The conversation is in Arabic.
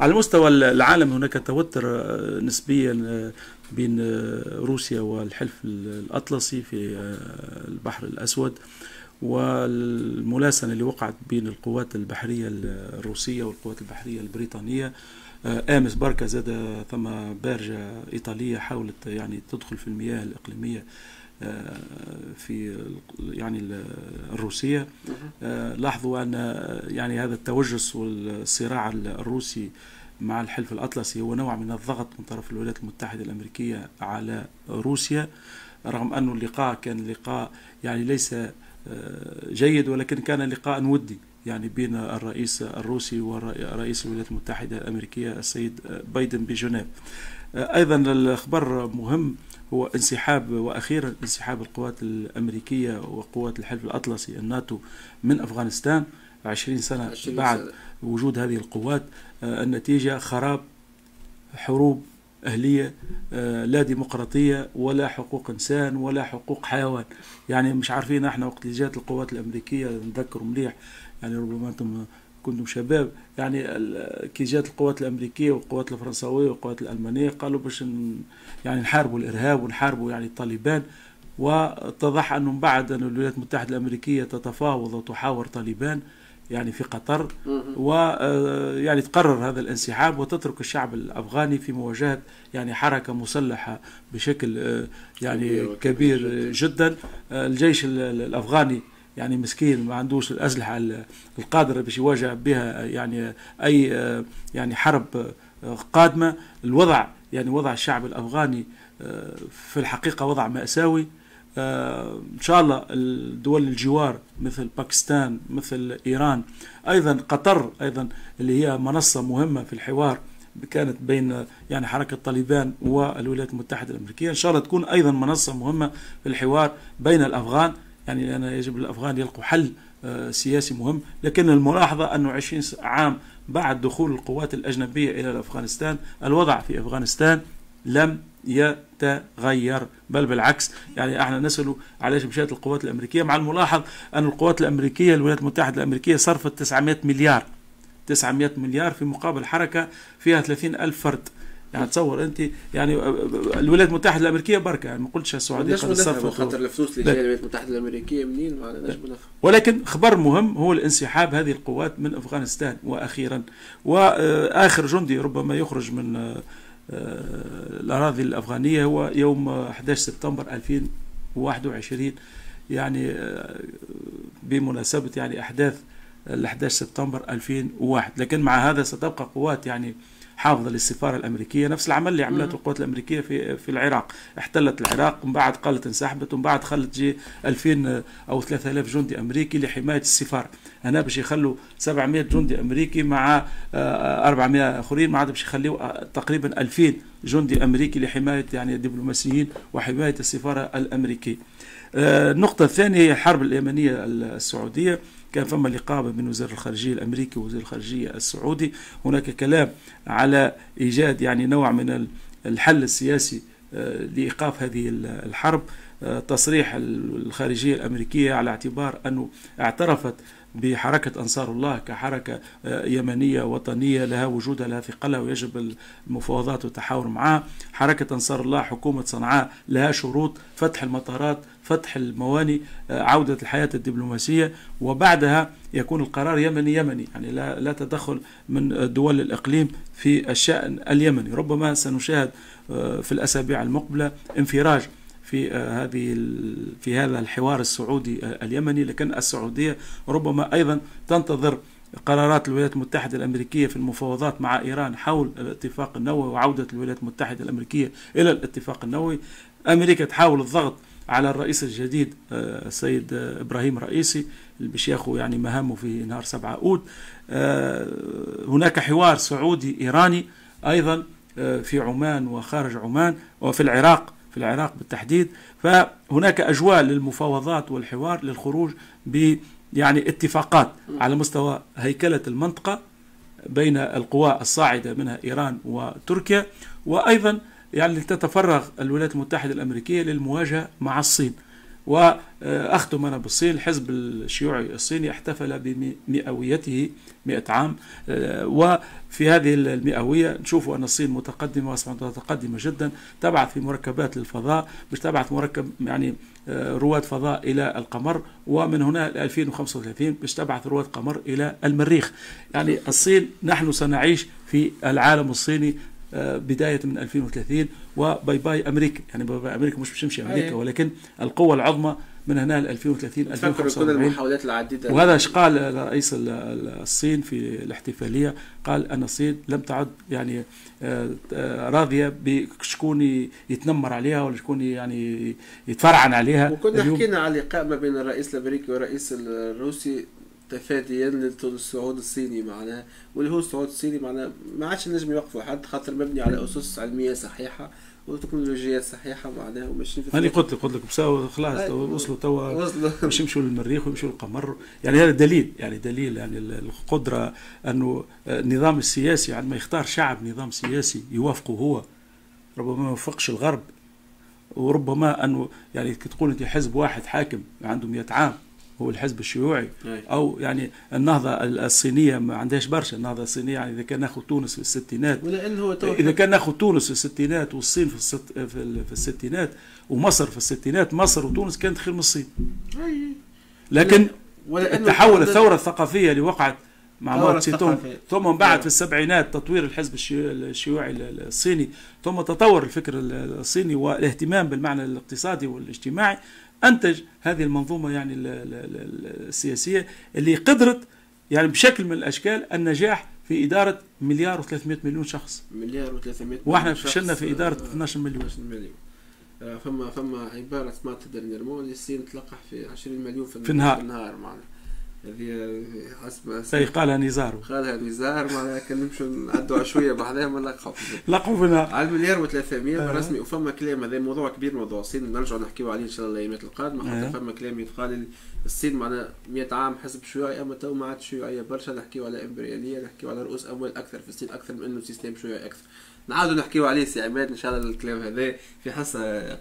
على مستوى العالم هناك توتر نسبيا بين روسيا والحلف الأطلسي في البحر الأسود والملاسنة اللي وقعت بين القوات البحرية الروسية والقوات البحرية البريطانية. آمس بركة زاد ثم بارجة إيطالية حاولت يعني تدخل في المياه الإقليمية آه، في يعني الروسية. آه، لاحظوا أن يعني هذا التوجس والصراع الروسي مع الحلف الأطلسي هو نوع من الضغط من طرف الولايات المتحدة الأمريكية على روسيا رغم أن اللقاء كان لقاء يعني ليس آه، جيد ولكن كان لقاء ودي. يعني بين الرئيس الروسي ورئيس الولايات المتحدة الأمريكية السيد بايدن بجنيف. أيضا الخبر مهم هو انسحاب وأخيرا انسحاب القوات الأمريكية وقوات الحلف الأطلسي الناتو من أفغانستان. 20 سنة 20 بعد سنة. وجود هذه القوات النتيجة خراب حروب أهلية لا ديمقراطية ولا حقوق إنسان ولا حقوق حيوان. يعني مش عارفين إحنا وقت اللي جات القوات الأمريكية نذكروا مليح يعني ربما أنتم كنتم شباب يعني كي جات القوات الأمريكية والقوات الفرنسوية والقوات الألمانية قالوا باش يعني نحاربوا الإرهاب ونحاربوا يعني الطالبان واتضح أنه من بعد أن الولايات المتحدة الأمريكية تتفاوض وتحاور طالبان يعني في قطر ويعني آه، تقرر هذا الانسحاب وتترك الشعب الأفغاني في مواجهة يعني حركة مسلحة بشكل آه، يعني كبير جدا. آه، الجيش الأفغاني يعني مسكين ما عندوش الأسلحة القادرة باش يواجه بها يعني أي يعني حرب قادمة. الوضع يعني وضع الشعب الأفغاني في الحقيقة وضع مأساوي. إن شاء الله الدول الجوار مثل باكستان مثل إيران أيضا قطر أيضا اللي هي منصة مهمة في الحوار كانت بين يعني حركة طالبان والولايات المتحدة الأمريكية. إن شاء الله تكون أيضا منصة مهمة في الحوار بين الأفغان. يعني لأن يجب الأفغان يلقوا حل آه، سياسي مهم. لكن الملاحظة أنه 20 عام بعد دخول القوات الأجنبية إلى أفغانستان الوضع في أفغانستان لم يتغير بل بالعكس. يعني إحنا نسأل علاش مشات القوات الأمريكية. مع الملاحظ أن القوات الأمريكية الولايات المتحدة الأمريكية صرفت 900 مليار 900 مليار في مقابل حركة فيها 30 ألف فرد. يعني تصور انت يعني الولايات المتحدة الأمريكية بركة يعني ما قلتش السعودية قد صرفت خاطر الفلوس اللي جاية الولايات المتحدة الأمريكية منين؟ ما عندناش ولكن خبر مهم هو الانسحاب هذه القوات من أفغانستان وأخيرا. وآخر جندي ربما يخرج من آه، الأراضي الأفغانية هو يوم 11 سبتمبر 2021 يعني آه، بمناسبة يعني أحداث ال 11 سبتمبر 2001 لكن مع هذا ستبقى قوات يعني حافظة للسفارة الأمريكية. نفس العمل اللي عملته القوات الأمريكية في في العراق. احتلت العراق ومن بعد قالت انسحبت ومن بعد خلت جي 2000 أو 3000 جندي أمريكي لحماية السفارة. هنا باش يخلوا 700 جندي أمريكي مع 400 آه، آخرين. ما عاد باش يخليوا آه، تقريبا 2000 جندي أمريكي لحماية يعني الدبلوماسيين وحماية السفارة الأمريكية. آه، النقطة الثانية هي الحرب اليمنية السعودية. كان فما لقاء بين وزير الخارجية الأمريكي ووزير الخارجية السعودي. هناك كلام على إيجاد يعني نوع من الحل السياسي آه، لإيقاف هذه الحرب. تصريح الخارجية الأمريكية على اعتبار أنه اعترفت بحركة أنصار الله كحركة آه، يمنية وطنية لها وجودها لها ثقلها ويجب المفاوضات والتحاور معها. حركة أنصار الله حكومة صنعاء لها شروط فتح المطارات فتح المواني آه، عودة الحياة الدبلوماسية. وبعدها يكون القرار يمني يمني يعني لا, لا تدخل من دول الإقليم في الشأن اليمني. ربما سنشاهد آه، في الأسابيع المقبلة انفراج في آه، هذه في هذا الحوار السعودي اليمني لكن السعودية ربما أيضا تنتظر قرارات الولايات المتحدة الأمريكية في المفاوضات مع إيران حول الاتفاق النووي وعودة الولايات المتحدة الأمريكية إلى الاتفاق النووي. أمريكا تحاول الضغط على الرئيس الجديد آه، السيد آه، إبراهيم رئيسي ياخذ يعني مهامه في نهار 7 اوت آه، هناك حوار سعودي ايراني أيضا في عمان وخارج عمان وفي العراق. في العراق بالتحديد. فهناك أجواء للمفاوضات والحوار للخروج ب يعني اتفاقات على مستوى هيكلة المنطقة بين القوى الصاعدة منها إيران وتركيا وأيضا يعني تتفرغ الولايات المتحدة الأمريكية للمواجهة مع الصين. وأختم أنا بالصين الحزب الشيوعي الصيني احتفل بمئويته مئة عام. آه، وفي هذه المئوية نشوف أن الصين متقدمة متقدمة جدا تبعث في مركبات للفضاء مش تبعث مركب يعني آه، رواد فضاء إلى القمر ومن هنا 2035 باش تبعث رواد قمر إلى المريخ. يعني الصين نحن سنعيش في العالم الصيني بداية من 2030 و bye bye أمريكا. يعني bye bye أمريكا مش باش تمشي أمريكا أيه. ولكن القوة العظمى من هنا ل 2030 تفكروا كل 2045 المحاولات العديدة. وهذا إيش قال رئيس ال- ال- الصين في الاحتفالية؟ قال أن الصين لم تعد يعني آه، آه، راضية بشكون يتنمر عليها ولا شكون يعني يتفرعن عليها. وكنا حكينا على اللقاء ما بين الرئيس الأمريكي والرئيس الروسي تفاديا للصعود الصيني معناها واللي هو الصعود الصيني معناها ما عادش نجم يوقفوا حد خاطر مبني على أسس علمية صحيحة وتكنولوجيات صحيحة معناها وماشيين في هاني. قلت لك قلت لك بساو خلاص. وصلوا توا باش يمشوا للمريخ ويمشوا للقمر يعني هذا دليل يعني دليل يعني ال- القدرة أنه النظام السياسي عندما يختار شعب نظام سياسي يوافقه هو ربما ما يوافقش الغرب وربما أنه يعني كي تقول أنت حزب واحد حاكم عنده 100 عام هو الحزب الشيوعي. أو يعني النهضة الصينية ما عندهاش برشا النهضة الصينية يعني إذا كان ناخذ تونس في الستينات ولا انه هو إذا كان ناخذ تونس في الستينات والصين في الست في, ال- في الستينات ومصر في الستينات مصر وتونس كانت خير من الصين. لكن التحول الثورة الثقافية اللي وقعت مع ماو تسي تونغ الثقافية. ثم من بعد نعم. في السبعينات تطوير الحزب الشيو- الشيوعي ال- الصيني ثم تطور الفكر ال- الصيني والاهتمام بالمعنى الاقتصادي والاجتماعي أنتج هذه المنظومة يعني ال- ال- ال- السياسية اللي قدرت يعني بشكل من الأشكال النجاح في إدارة مليار و300 مليون شخص. مليار و300 وإحنا فشلنا في إدارة 12 مليون. 12 مليون. آه، فما فما عبارة سمعت dernièrement اللي الصين تلقح في 20 مليون في, النهار. في النهار معنا هذه حسب سي قالها نزار قالها نزار كان نمشوا نعدوا شوية بعدها ما لقوا في النهار على المليار و300 آه. رسمي وفما كلام هذا موضوع كبير موضوع الصين نرجعوا نحكيو عليه إن شاء الله الأيامات القادمة آه. خاطر فما كلام يتقال الصين معناها 100 عام حزب شيوعي أما تو ما عادش شيوعية برشا نحكيو على إمبريالية نحكيو على رؤوس أموال أكثر في الصين أكثر من إنه système شيوعي أكثر نعاودوا نحكيو عليه سي عماد إن شاء الله الكلام هذا في حصة